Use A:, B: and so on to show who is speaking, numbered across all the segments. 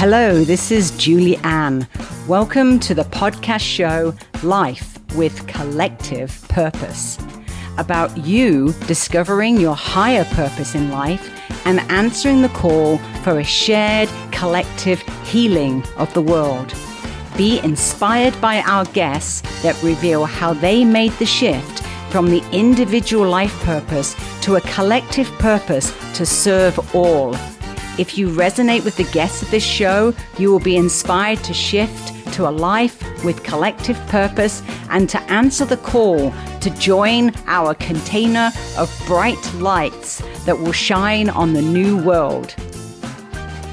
A: Hello, this is Julie Ann. Welcome to the podcast show Life with Collective Purpose. About you discovering your higher purpose in life and answering the call for a shared collective healing of the world. Be inspired by our guests that reveal how they made the shift from the individual life purpose to a collective purpose to serve all. If you resonate with the guests of this show, you will be inspired to shift to a life with collective purpose and to answer the call to join our container of bright lights that will shine on the new world.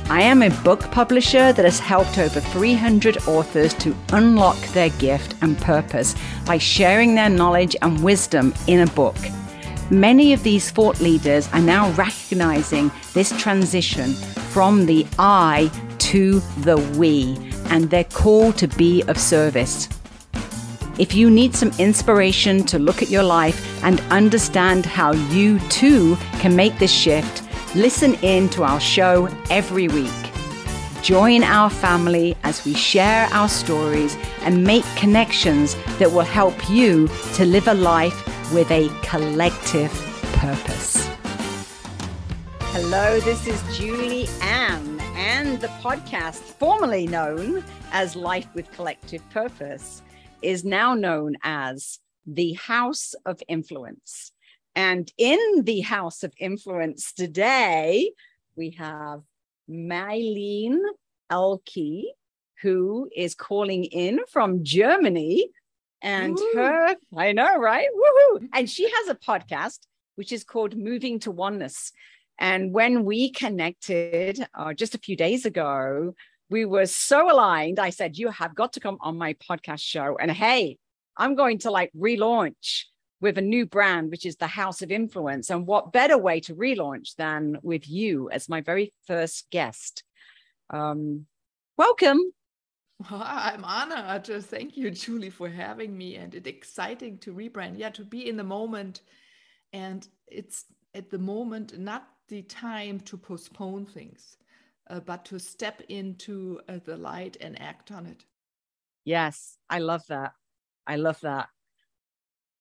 A: I am a book publisher that has helped over 300 authors to unlock their gift and purpose by sharing their knowledge and wisdom in a book. Many of these thought leaders are now recognizing this transition from the I to the we and their call to be of service. If you need some inspiration to look at your life and understand how you too can make this shift, listen in to our show every week. Join our family as we share our stories and make connections that will help you to live a life with a collective purpose. Hello, this is Julie Ann, and the podcast, formerly known as Life with Collective Purpose, is now known as the House of Influence. And in the House of Influence today, we have Mylene Elke, who is calling in from Germany. And Woo. her, I know, right? Woohoo! And she has a podcast which is called Moving to Oneness. And when we connected uh, just a few days ago, we were so aligned. I said, You have got to come on my podcast show. And hey, I'm going to like relaunch with a new brand, which is the House of Influence. And what better way to relaunch than with you as my very first guest? Um, welcome.
B: I'm honored. Thank you, Julie, for having me. And it's exciting to rebrand. Yeah, to be in the moment. And it's at the moment not the time to postpone things, uh, but to step into uh, the light and act on it.
A: Yes, I love that. I love that.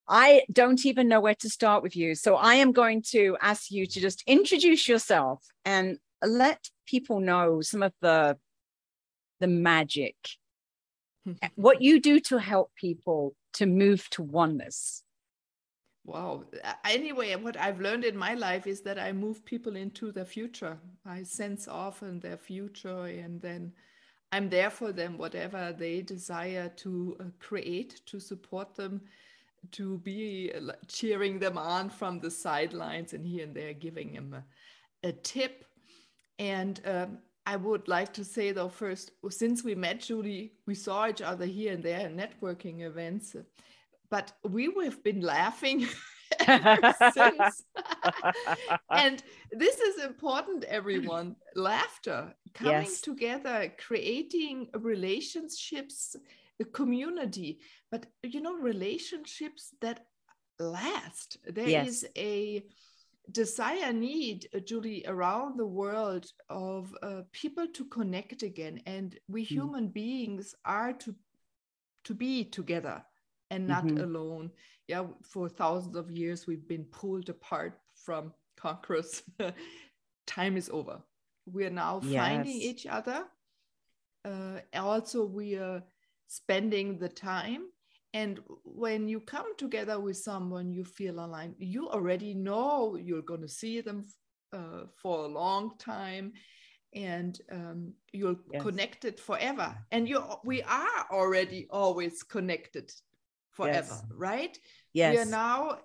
A: I don't even know where to start with you. So I am going to ask you to just introduce yourself and let people know some of the the magic what you do to help people to move to oneness.
B: Wow. Anyway, what I've learned in my life is that I move people into the future. I sense often their future and then I'm there for them, whatever they desire to uh, create, to support them to be cheering them on from the sidelines and here and there giving them a, a tip. And um, I would like to say though first, since we met Julie, we saw each other here and there in networking events, but we have been laughing ever since. and this is important, everyone. Laughter, coming yes. together, creating relationships a community but you know relationships that last There yes. is a desire need uh, julie around the world of uh, people to connect again and we mm. human beings are to to be together and not mm-hmm. alone yeah for thousands of years we've been pulled apart from conquerors time is over we are now yes. finding each other uh, also we are spending the time and when you come together with someone you feel aligned. You already know you're going to see them uh, for a long time and um, you're yes. connected forever. And you we are already always connected forever yes. right? Yes we are now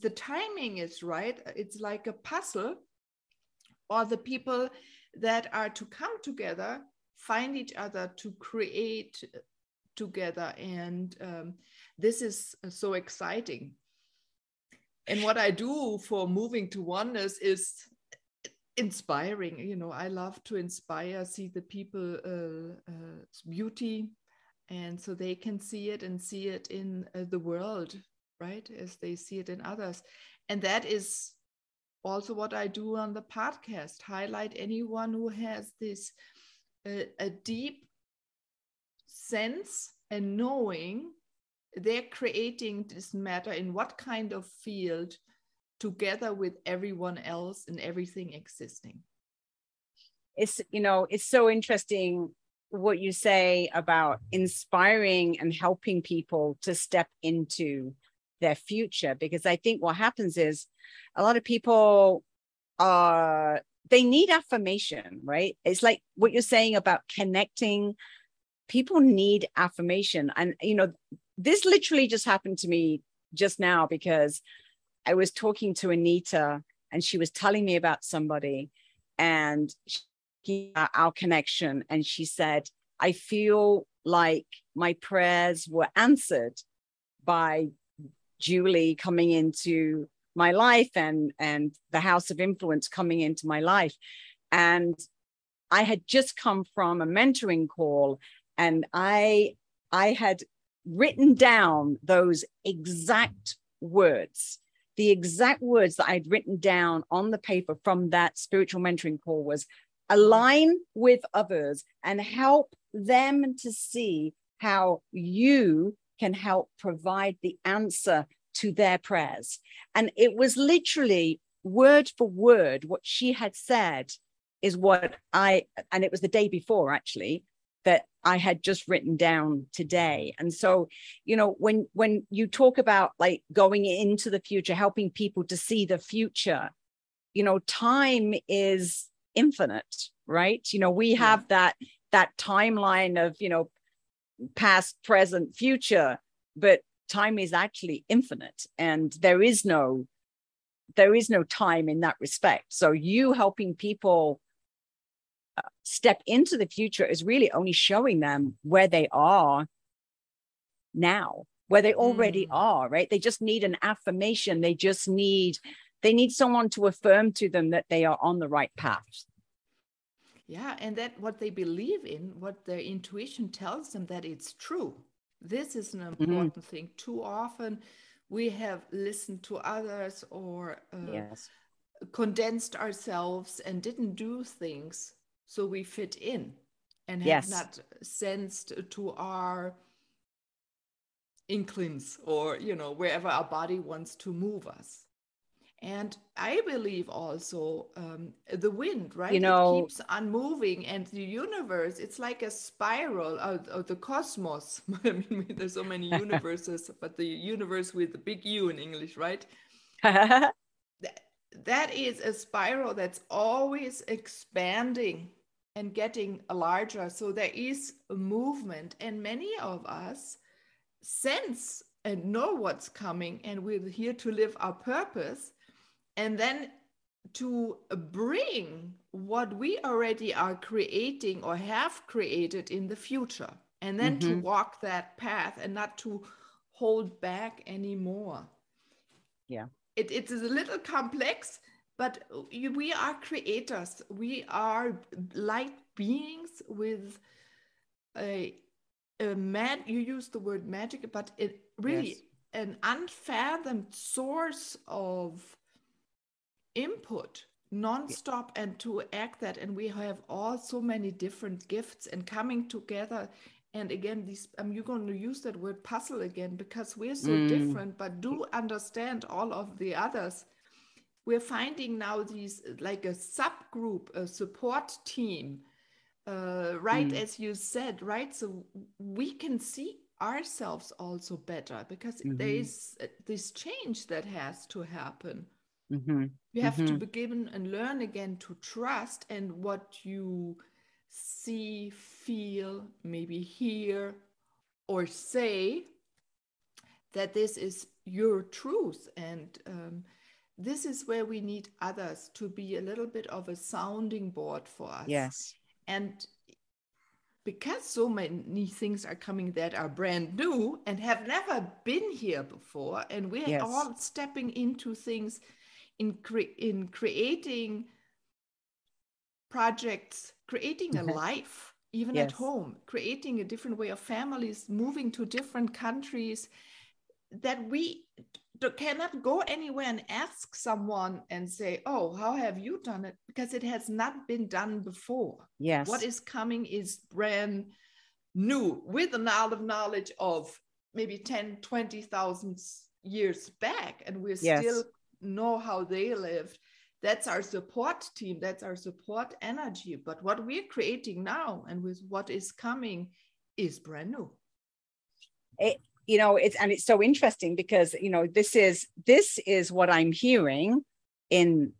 B: the timing is right. It's like a puzzle. Or the people that are to come together find each other to create together and um, this is so exciting. And what i do for moving to oneness is inspiring you know i love to inspire see the people uh, uh, beauty and so they can see it and see it in uh, the world right as they see it in others. And that is also what i do on the podcast highlight anyone who has this a, a deep sense and knowing they're creating this matter in what kind of field together with everyone else and everything existing.
A: It's you know it's so interesting what you say about inspiring and helping people to step into their future because i think what happens is a lot of people are they need affirmation right? It's like what you're saying about connecting people need affirmation. And you know this literally just happened to me just now because i was talking to anita and she was telling me about somebody and she, our connection. And she said i feel like my prayers were answered by julie coming into my life and and the house of influence coming into my life. And i had just come from a mentoring call and i i had written down those exact words the exact words that i'd written down on the paper from that spiritual mentoring call was align with others and help them to see how you can help provide the answer to their prayers. And it was literally word for word what she had said is what I, and it was the day before actually, that I had just written down today. And so, you know, when when you talk about like going into the future, helping people to see the future, you know, time is infinite, right? You know, we have that that timeline of, you know, past, present, future, but time is actually infinite and there is no there is no time in that respect so you helping people step into the future is really only showing them where they are now where they already mm. are right they just need an affirmation they just need they need someone to affirm to them that they are on the right path
B: yeah and that what they believe in what their intuition tells them that it's true this is an mm-hmm. important mm-hmm. thing. Too often we have listened to others or uh, yes. condensed ourselves and didn't do things so we fit in and have yes. not sensed to our inclines or you know wherever our body wants to move us and I believe also um, the wind, right?
A: You know,
B: it keeps on moving, and the universe, it's like a spiral of, of the cosmos. I mean, there's so many universes, but the universe with the big U in English, right? that, that is a spiral that's always expanding and getting larger. So there is a movement, and many of us sense and know what's coming, and we're here to live our purpose and then to bring what we already are creating or have created in the future and then mm-hmm. to walk that path and not to hold back anymore
A: yeah
B: it, it is a little complex but we are creators we are light beings with a, a mad you use the word magic but it really yes. an unfathomed source of input non-stop yeah. and to act that and we have all so many different gifts and coming together and again these i'm um, going to use that word puzzle again because we're so mm. different but do understand all of the others we're finding now these like a subgroup a support team uh, right mm. as you said right so we can see ourselves also better because mm-hmm. there is uh, this change that has to happen Mm-hmm. You have mm-hmm. to begin and learn again to trust and what you see, feel, maybe hear, or say that this is your truth. And um, this is where we need others to be a little bit of a sounding board for us.
A: Yes.
B: And because so many things are coming that are brand new and have never been here before, and we're yes. all stepping into things in, cre- in creating projects, creating a life, even yes. at home, creating a different way of families, moving to different countries, that we cannot go anywhere and ask someone and say, "Oh, how have you done it?" Because it has not been done before.
A: Yes.
B: What is coming is brand new with an lot of knowledge of maybe 10, 20,000 years back, and we
A: Yes.
B: still know how they lived. That's our support team. That's our support energy. But what we're creating now and with what is coming is brand new.
A: You know it's and it's so interesting because you know this is this is what i'm hearing in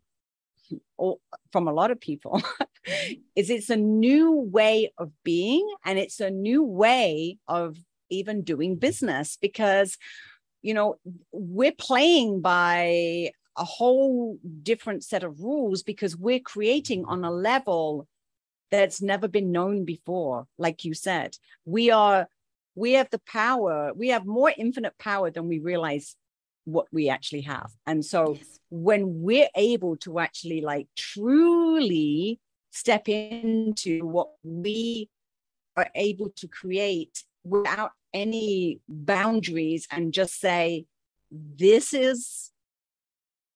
A: from a lot of people is it's a new way of being and it's a new way of even doing business because you know we're playing by a whole different set of rules because we're creating on a level that's never been known before like you said. We are we have the power we have more infinite power than we realize what we actually have and so
B: Yes.
A: when we're able to actually like truly step into what we are able to create without any boundaries and just say this is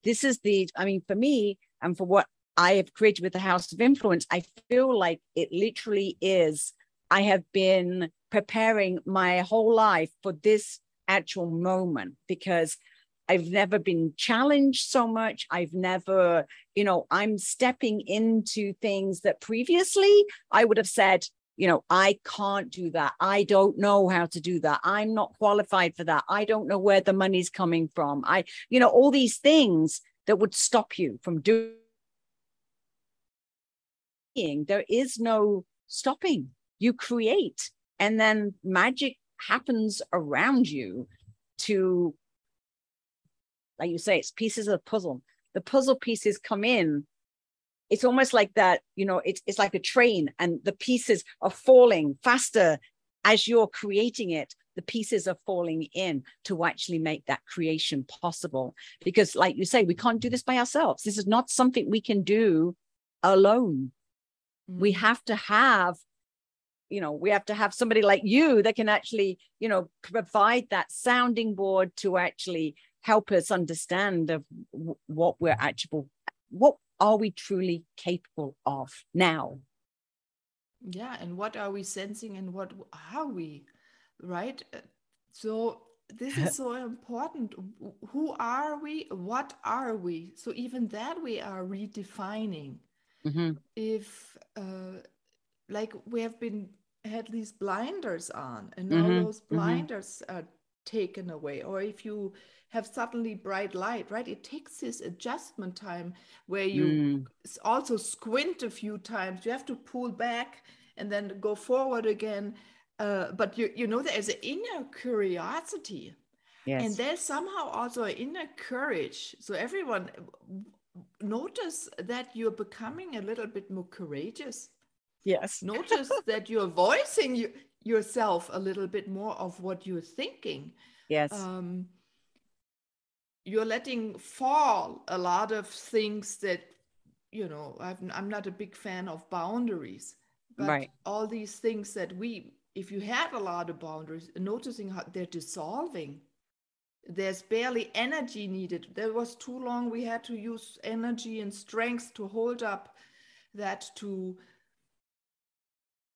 A: this is the i mean for me and for what i have created with the house of influence i feel like it literally is i have been preparing my whole life for this actual moment because I've never been challenged so much. I've never, you know, I'm stepping into things that previously I would have said, you know, I can't do that. I don't know how to do that. I'm not qualified for that. I don't know where the money's coming from. I, you know, all these things that would stop you from doing. There is no stopping. You create and then magic happens around you to like you say it's pieces of the puzzle. The puzzle pieces come in. It's almost like that you know it's, it's like a train and the pieces are falling faster. As you're creating it the pieces are falling in to actually make that creation possible. Because like you say we can't do this by ourselves. This is not something we can do alone. We
B: Mm.
A: have to have you know we have to have somebody like you that can actually you know provide that sounding board to actually help us understand of what we're actually what are we truly capable of now?
B: Yeah and what are we sensing and what are we right? Uh, so this is so important. Who are we? What are we? So even that we are redefining.
A: Mhm.
B: if uh, like we have been had these blinders on and now
A: Mhm,
B: those
A: mhm.
B: blinders are taken away. Or if you have suddenly bright light right it takes this adjustment time where you
A: Mm,
B: also squint a few times. You have to pull back and then go forward again. Uh, but you you know there's an inner curiosity.
A: Yes.
B: and there's somehow also an inner courage. So everyone notice that you're becoming a little bit more courageous
A: yes.
B: Notice that you're voicing you, yourself a little bit more of what you're thinking.
A: Yes.
B: Um, you're letting fall a lot of things that you know I've, i'm not a big fan of boundaries but
A: Right.
B: all these things that we if you have a lot of boundaries noticing how they're dissolving. There's barely energy needed. There was too long we had to use energy and strength to hold up that to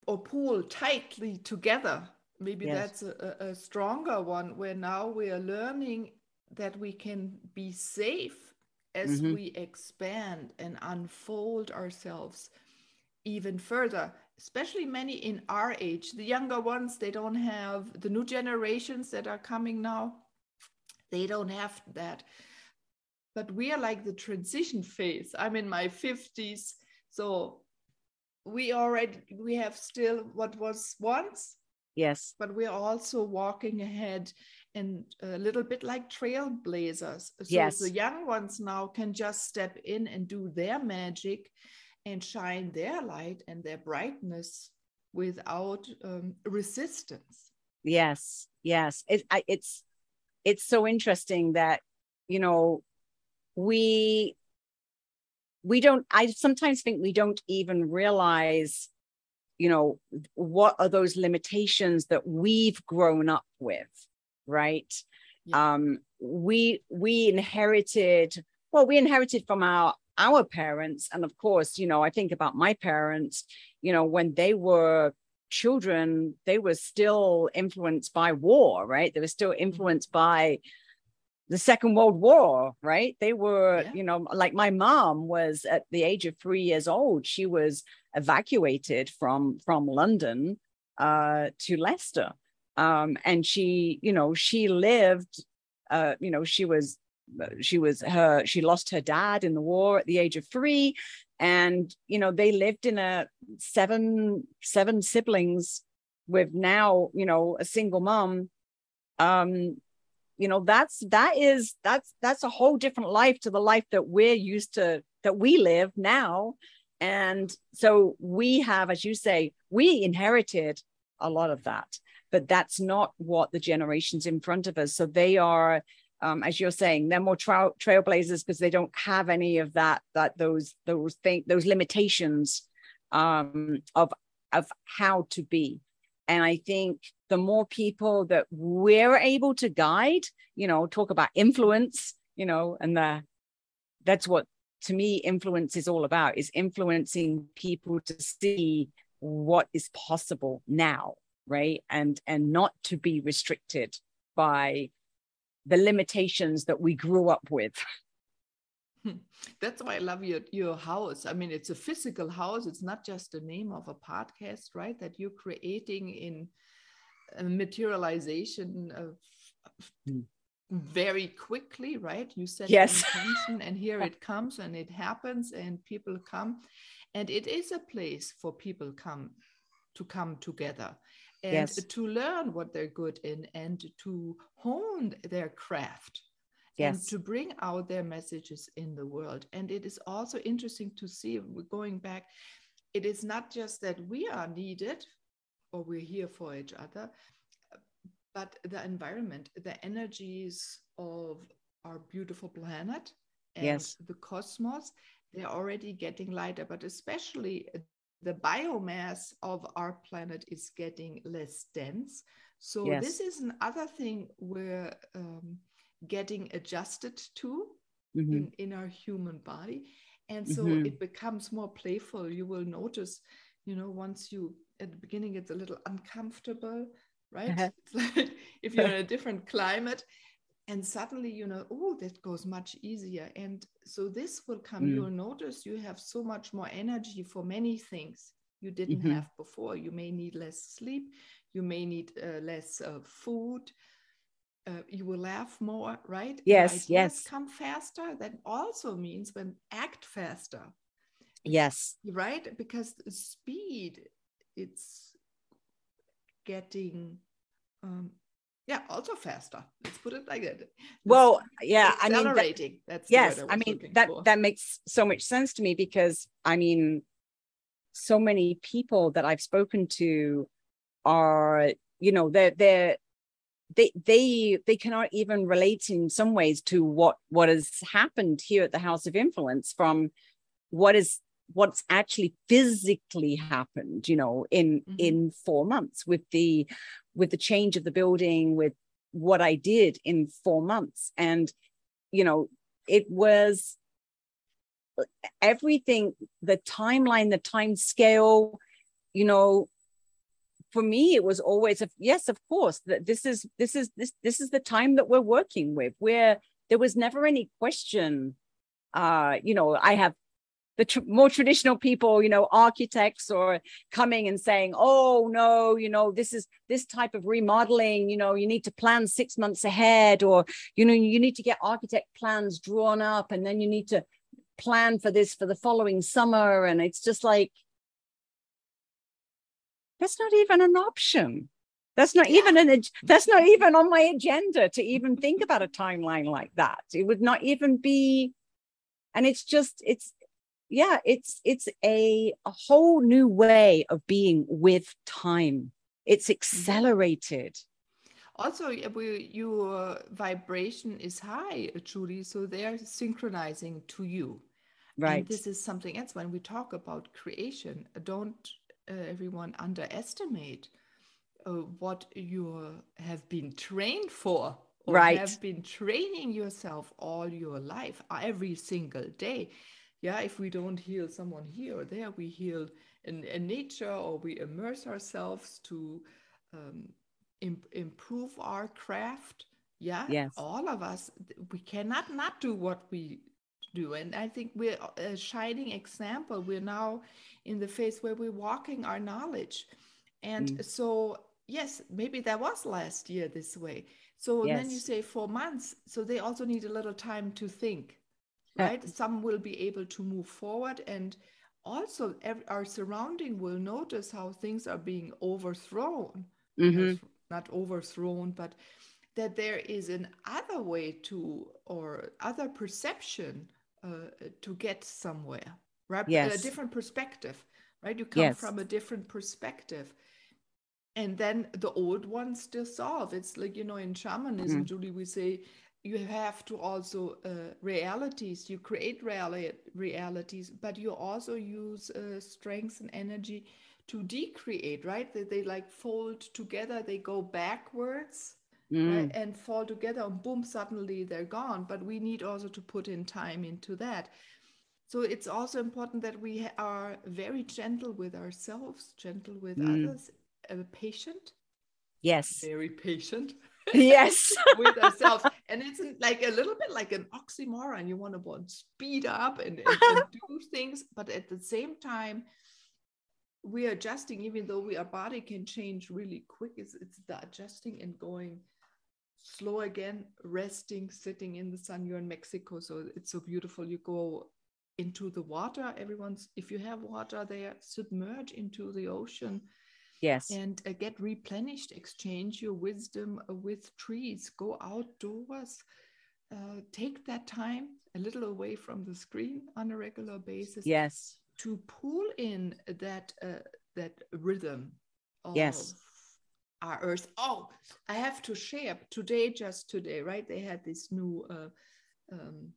B: or pull tightly together maybe
A: Yes.
B: that's a, a stronger one where now we are learning that we can be safe as
A: Mhm.
B: we expand and unfold ourselves even further especially many in our age the younger ones they don't have the new generations that are coming now they don't have that but we are like the transition phase i'm in my 50s so we already we have still what was once
A: yes.
B: but we're also walking ahead and a little bit like trailblazers. So
A: Yes.
B: the young ones now can just step in and do their magic and shine their light and their brightness without um, resistance.
A: Yes yes. It, I, it's it's so interesting that you know we we don't i sometimes think we don't even realize you know what are those limitations that we've grown up with right
B: Yeah.
A: um we we inherited well we inherited from our our parents and of course you know i think about my parents you know when they were children they were still influenced by war right they were still mm-hmm. influenced by the second world war right? They were yeah. you know like my mom was at the age of 3 years old. She was evacuated from from london uh to leicester. Um and she you know she lived uh you know she was she was her she lost her dad in the war at the age of three. And you know they lived in a seven seven siblings with now you know a single mom. Um you know that's that is that's that's a whole different life to the life that we're used to that we live now and so we have as you say we inherited a lot of that but that's not what the generations in front of us so they are um, as you're saying, they're more tra- trailblazers because they don't have any of that that those those things those limitations um, of of how to be. And I think the more people that we're able to guide, you know, talk about influence, you know, and the that's what to me influence is all about is influencing people to see what is possible now right and and not to be restricted by the limitations that we grew up with.
B: That's why I love your, your house. I mean, it's a physical house. It's not just the name of a podcast, right? That you're creating in a materialization of mm. very quickly, right? You set
A: yes.
B: intention and here it comes and it happens and people come. And it is a place for people come to come together and yes. to learn what they're good in and to hone their craft yes. and to bring out their messages in the world. And it is also interesting to see, going back, it is not just that we are needed or we're here for each other, but the environment, the energies of our beautiful planet and yes. the cosmos, they're already getting lighter, but especially the biomass of our planet is getting less dense. So yes. this is another thing we're um, getting adjusted to mm-hmm. in, in our human body. And so mm-hmm. it becomes more playful. You will notice, you know, once you, at the beginning, it's a little uncomfortable, right? Uh-huh. It's like if you're in a different climate, and suddenly you know oh that goes much easier and so this will come mm. you'll notice you have so much more energy for many things you didn't mm-hmm. have before you may need less sleep you may need uh, less uh, food uh, you will laugh more right?
A: Yes yes.
B: come faster. That also means when act faster.
A: Yes.
B: Right because speed it's getting um, yeah also faster. Let's put it like that.
A: Well yeah i mean
B: that,
A: that's yes i, I mean that for. that makes so much sense to me because i mean so many people that i've spoken to are you know they're they're they they they cannot even relate in some ways to what what has happened here at the house of influence from what is what's actually physically happened you know in mm-hmm. in four months with the with the change of the building with what i did in four months and you know it was everything the timeline the time scale you know for me it was always a yes of course that this is this is this this is the time that we're working with where there was never any question uh you know i have the tr- more traditional people, you know, architects or coming and saying, oh, no, you know, this is this type of remodeling, you know, you need to plan six months ahead, or, you know, you need to get architect plans drawn up and then you need to plan for this for the following summer. And it's just like, that's not even an option. That's not even an that's not even on my agenda to even think about a timeline like that. It would not even be and it's just it's yeah it's it's a, a whole new way of being with time it's mm-hmm. accelerated
B: also your vibration is high julie so they're synchronizing to you
A: right
B: and this is something else when we talk about creation don't everyone underestimate uh, what you have been trained for or
A: right.
B: have been training yourself all your life, every single day. Yeah, if we don't heal someone here or there, we heal in, in nature or we immerse ourselves to um, Im- improve our craft. Yeah,
A: yes.
B: all of us, we cannot not do what we do. And I think we're a shining example. We're now in the phase where we're walking our knowledge. And mm. so, yes, maybe that was last year this way. So yes. then you say four months. So they also need a little time to think, right? Some will be able to move forward. And also, every, our surrounding will notice how things are being overthrown. Mm-hmm. Not overthrown, but that there is an other way to or other perception uh, to get somewhere right?
A: Yes.
B: a different perspective right? You come yes. from a different perspective. And then the old ones dissolve it's like you know in shamanism mm-hmm. julie we say you have to also uh, realities. You create reali- realities but you also use uh, strength and energy to decreate right? They, they like fold together. They go backwards mm. right, and fall together and boom suddenly they're gone. But we need also to put in time into that. So it's also important that we are very gentle with ourselves gentle with mm. others uh, patient.
A: Yes.
B: Very patient.
A: Yes.
B: With ourselves. And it's like a little bit like an oxymoron. You want to want speed up and, and, and do things but at the same time we're adjusting. Even though we, our body can change really quick it's, it's the adjusting and going slow again, resting, sitting in the sun. You're in Mexico, so it's so beautiful. You go into the water. Everyone's, if you have water there, submerge into the ocean.
A: Yes.
B: And uh, get replenished, exchange your wisdom uh, with trees, go outdoors, uh, take that time a little away from the screen on a regular basis.
A: Yes.
B: To pull in that uh, that rhythm
A: of yes
B: our earth. Oh i have to share. Today just today right? They had this new uh, um,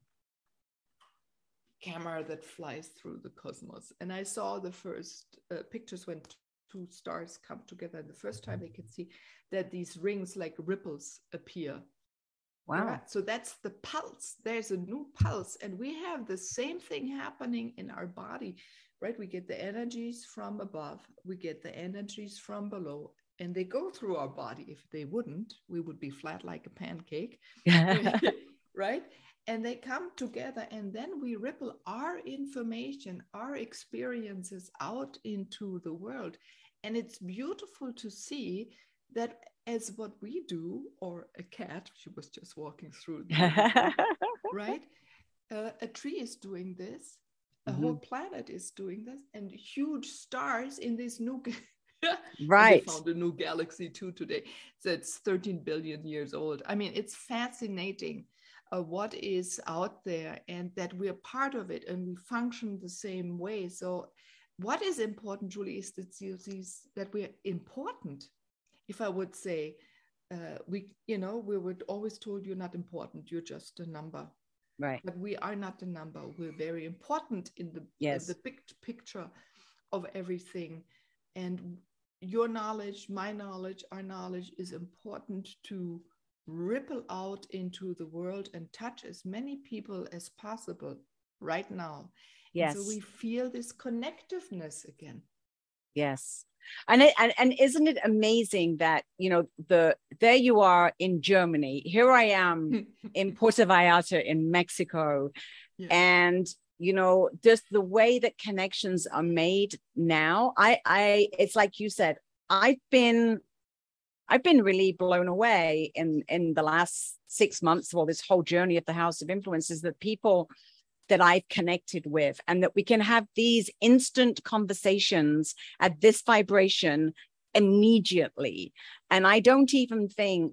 B: camera that flies through the cosmos. And i saw the first uh, pictures when two stars come together and the first time they can see that these rings like ripples appear.
A: Wow. Yeah,
B: so that's the pulse. There's a new pulse. And we have the same thing happening in our body right? We get the energies from above. We get the energies from below and they go through our body. If they wouldn't, we would be flat like a pancake, right? And they come together, and then we ripple our information, our experiences out into the world. And it's beautiful to see that as what we do, or a cat, she was just walking through, right? Uh, a tree is doing this, a mm-hmm. whole planet is doing this, and huge stars in this new
A: right.
B: found a new galaxy too today. So it's 13 billion years old. I mean, it's fascinating uh, what is out there and that we're part of it and we function the same way. So, what is important, Julie, is that, these, that we're important. If I would say, uh, we, you know, we were always told you're not important, you're just a number.
A: Right.
B: But we are not a number. We're very important in the,
A: yes.
B: the big picture of everything. And your knowledge, my knowledge, our knowledge is important to ripple out into the world and touch as many people as possible right now.
A: Yes.
B: And so we feel this connectiveness again.
A: Yes. And, it, and and isn't it amazing that you know the there you are in Germany here I am in Puerto Vallarta in Mexico yeah. and you know just the way that connections are made now i i it's like you said i've been i've been really blown away in in the last six months of all this whole journey of the house of influences that people that i've connected with and that we can have these instant conversations at this vibration immediately. And i don't even think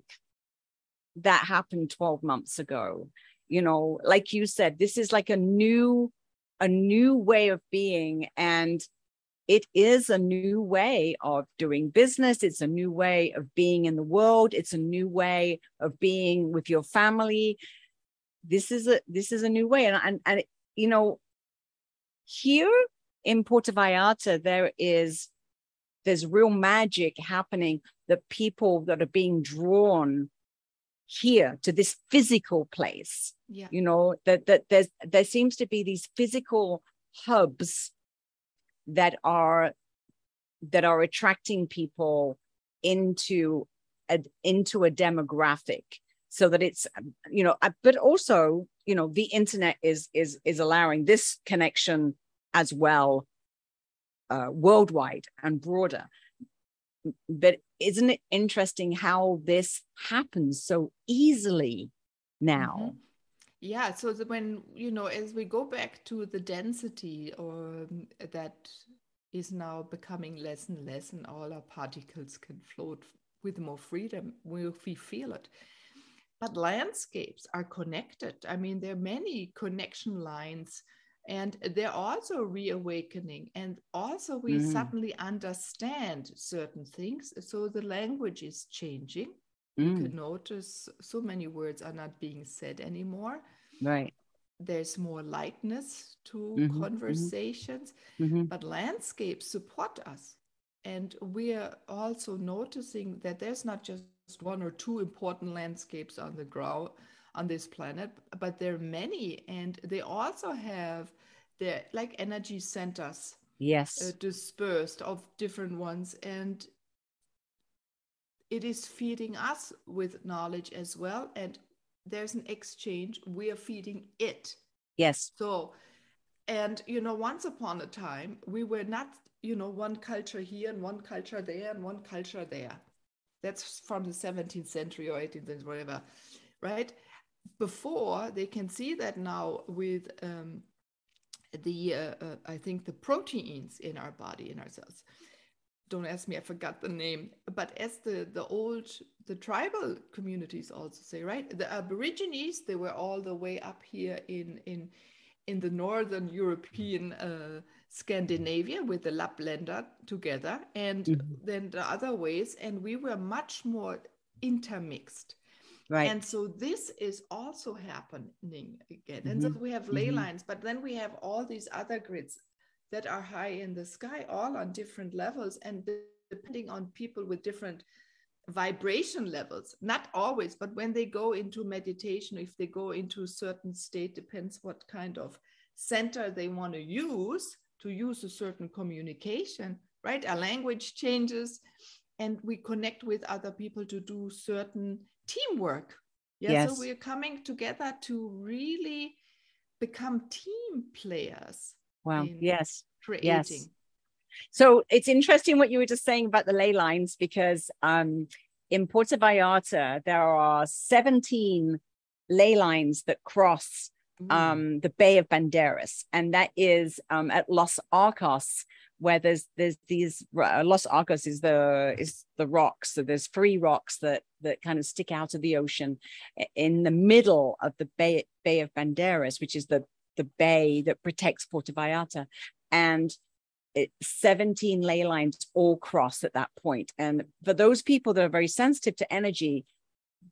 A: that happened 12 months ago. You know like you said this is like a new a new way of being and it is a new way of doing business. It's a new way of being in the world. It's a new way of being with your family. This is a this is a new way. And and, and you know here in Puerto Vallarta there is there's real magic happening the people that are being drawn here to this physical place
B: yeah.
A: you know that that there's there seems to be these physical hubs that are that are attracting people into a into a demographic so that it's you know uh, but also you know the internet is is is allowing this connection as well uh, worldwide and broader but isn't it interesting how this happens so easily now? Mm-hmm.
B: yeah so when you know as we go back to the density or um, that is now becoming less and less and all our particles can float with more freedom if we feel it. But landscapes are connected. I mean there are many connection lines and they're also reawakening and also we mm. suddenly understand certain things so the language is changing mm. you can notice so many words are not being said anymore
A: right
B: there's more lightness to mm-hmm, mm-hmm. conversations mm-hmm. but landscapes support us and we're also noticing that there's not just one or two important landscapes on the ground on this planet, but there are many, and they also have their like energy centers.
A: Yes,
B: uh, dispersed of different ones, and it is feeding us with knowledge as well. And there's an exchange. We are feeding it.
A: Yes.
B: So, and you know, once upon a time, we were not, you know, one culture here and one culture there and one culture there. That's from the 17th century or 18th century, whatever, right? Before they can see that now with um, the uh, uh, I think the proteins in our body in our cells. Don't ask me, I forgot the name. But as the the old the tribal communities also say, right? The Aborigines they were all the way up here in in in the northern European uh, Scandinavia with the Laplander together, and mm-hmm. then the other ways, and we were much more intermixed
A: Right.
B: And so this is also happening again. And mm-hmm. so we have ley mm-hmm. lines, but then we have all these other grids that are high in the sky, all on different levels, and depending on people with different vibration levels. Not always, but when they go into meditation, if they go into a certain state, depends what kind of center they want to use to use a certain communication, right? Our language changes and we connect with other people to do certain teamwork. Yeah, yes. so we're coming together to really become team players.
A: Wow. Yes.
B: Creating.
A: Yes. So it's interesting what you were just saying about the ley lines because um, in Puerto Vallarta there are 17 ley lines that cross um, the Bay of Banderas, and that is um, at Los Arcos, where there's there's these uh, Los Arcos is the is the rocks. So there's three rocks that that kind of stick out of the ocean in the middle of the Bay Bay of Banderas, which is the the bay that protects Puerto Vallarta, and it, 17 ley lines all cross at that point. And for those people that are very sensitive to energy,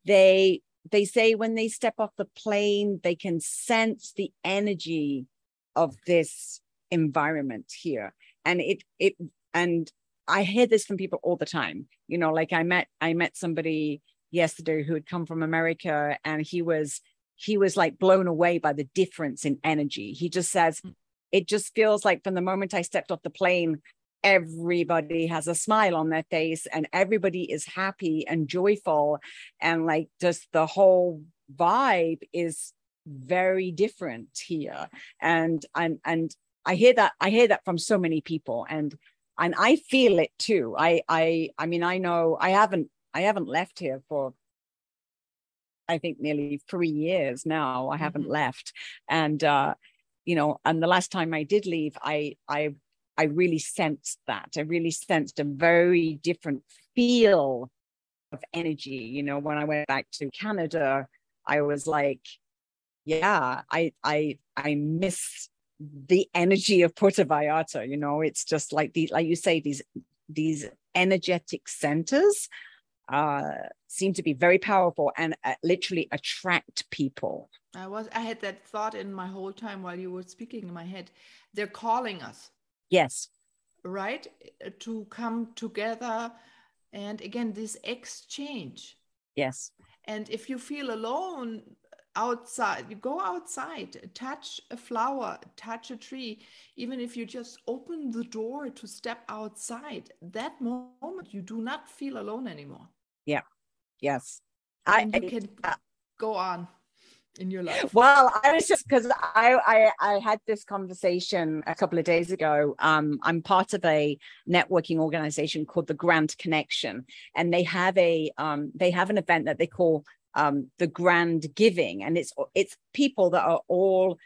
A: they they say when they step off the plane, they can sense the energy of this environment here. And it it and I hear this from people all the time. You know, like I met I met somebody yesterday who had come from America and he was he was like blown away by the difference in energy. He just says, mm. it just feels like from the moment I stepped off the plane, everybody has a smile on their face and everybody is happy and joyful and like just the whole vibe is very different here and and and i hear that i hear that from so many people and and i feel it too i i i mean i know i haven't i haven't left here for i think nearly 3 years now i haven't mm-hmm. left and uh you know and the last time i did leave i i I really sensed that. I really sensed a very different feel of energy. You know, when I went back to Canada, I was like, yeah, I I I miss the energy of Puerto Vallarta. You know, it's just like the like you say, these these energetic centers uh, seem to be very powerful and uh, literally attract people.
B: I was I had that thought in my whole time while you were speaking in my head. They're calling us.
A: Yes.
B: Right? To come together. And again, this exchange.
A: Yes.
B: And if you feel alone outside, you go outside, touch a flower, touch a tree, even if you just open the door to step outside, that moment you do not feel alone anymore.
A: Yeah. Yes.
B: And I, you can uh, go on in your life?
A: Well, I was just because I, I I had this conversation a couple of days ago. Um, I'm part of a networking organization called the Grand Connection, and they have a um they have an event that they call um the Grand Giving, and it's it's people that are all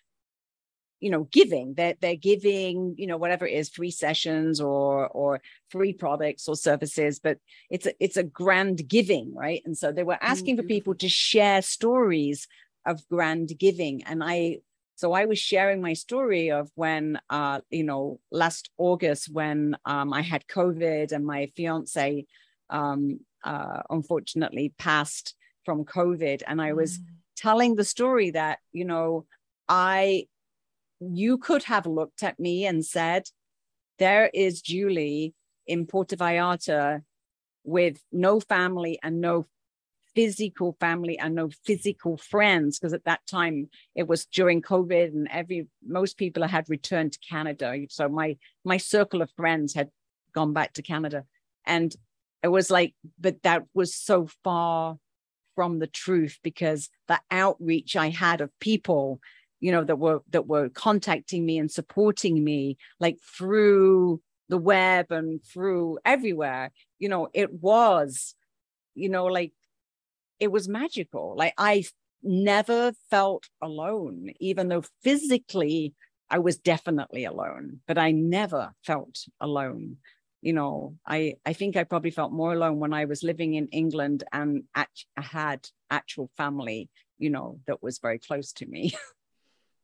A: you know giving. They're they're giving you know whatever it is free sessions or or free products or services but it's a it's a grand giving right? And so they were asking for people to share stories of grand giving. And I, so I was sharing my story of when, uh, you know, last August when um, I had COVID and my fiance um, uh, unfortunately passed from COVID. And I was mm. telling the story that, you know, I, you could have looked at me and said, there is Julie in Puerto Vallarta with no family and no physical family and no physical friends because at that time it was during covid and every most people had returned to canada so my my circle of friends had gone back to canada and it was like but that was so far from the truth because the outreach i had of people you know that were that were contacting me and supporting me like through the web and through everywhere you know it was you know like it was magical. Like I never felt alone, even though physically I was definitely alone, but I never felt alone. You know, I, I think I probably felt more alone when I was living in England and I had actual family, you know, that was very close to me.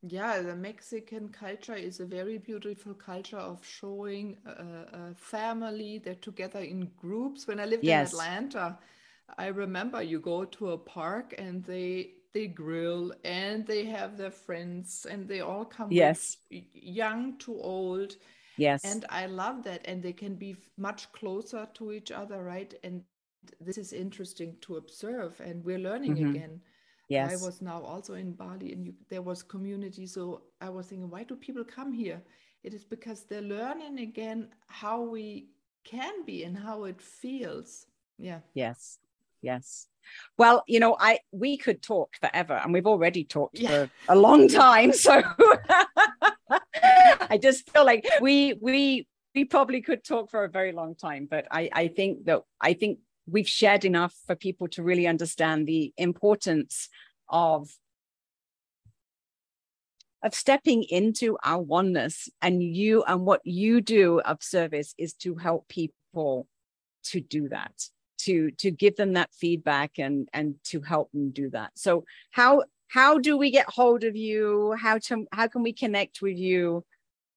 B: Yeah, the Mexican culture is a very beautiful culture of showing a, a family. They're together in groups. When I lived yes. in Atlanta, I remember you go to a park and they they grill and they have their friends and they all come
A: yes
B: young to old
A: yes.
B: And i love that and they can be much closer to each other right? And this is interesting to observe and we're learning mm-hmm. again.
A: Yes.
B: i was now also in bali and you, there was community so i was thinking why do people come here? It is because they're learning again how we can be and how it feels. Yeah.
A: Yes. Yes. Well you know i we could talk forever and we've already talked yeah. for a long time so i just feel like we we we probably could talk for a very long time but i i think that i think we've shared enough for people to really understand the importance of of stepping into our oneness and you and what you do of service is to help people to do that to to give them that feedback and and to help them do that. So how how do we get hold of you? How to how can we connect with you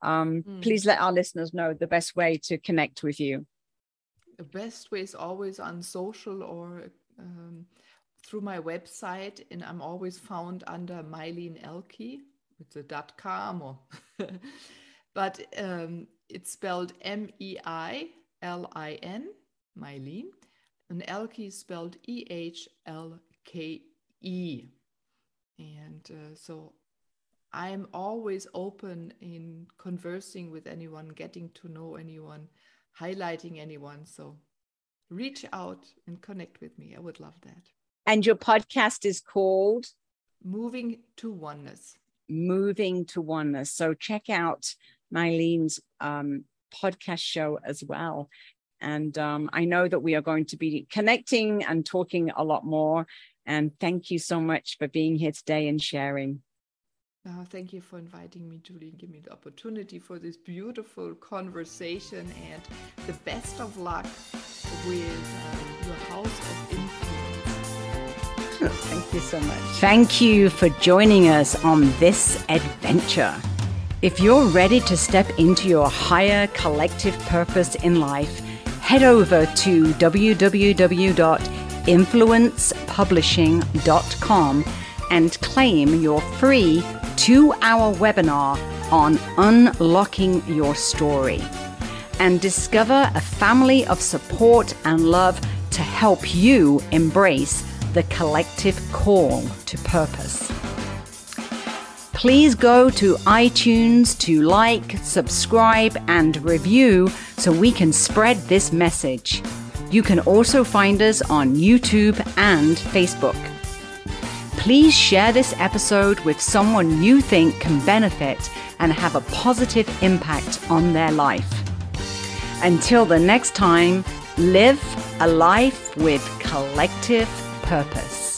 A: um, mm. please let our listeners know the best way to connect with you
B: the best way is always on social or um, through my website and i'm always found under Meilin Ehlke with the dot com or but um, it's spelled m-e-i-l-i-n Meilin and Ehlke is spelled E H L K E. And uh, so I'm always open in conversing with anyone, getting to know anyone, highlighting anyone. So reach out and connect with me. I would love that.
A: And your podcast is called
B: Moving to Oneness.
A: Moving to Oneness. So check out Meilin's um, podcast show as well. And um, I know that we are going to be connecting and talking a lot more. And thank you so much for being here today and sharing.
B: Oh, thank you for inviting me, Julie, and give me the opportunity for this beautiful conversation. And the best of luck with uh, your house of influence.
A: Thank you so much. Thank you for joining us on this adventure. If you're ready to step into your higher collective purpose in life, head over to www.influencepublishing.com and claim your free two hour webinar on unlocking your story and discover a family of support and love to help you embrace the collective call to purpose. Please go to iTunes to like, subscribe, and review so we can spread this message. You can also find us on YouTube and Facebook. Please share this episode with someone you think can benefit and have a positive impact on their life. Until the next time, live a life with collective purpose.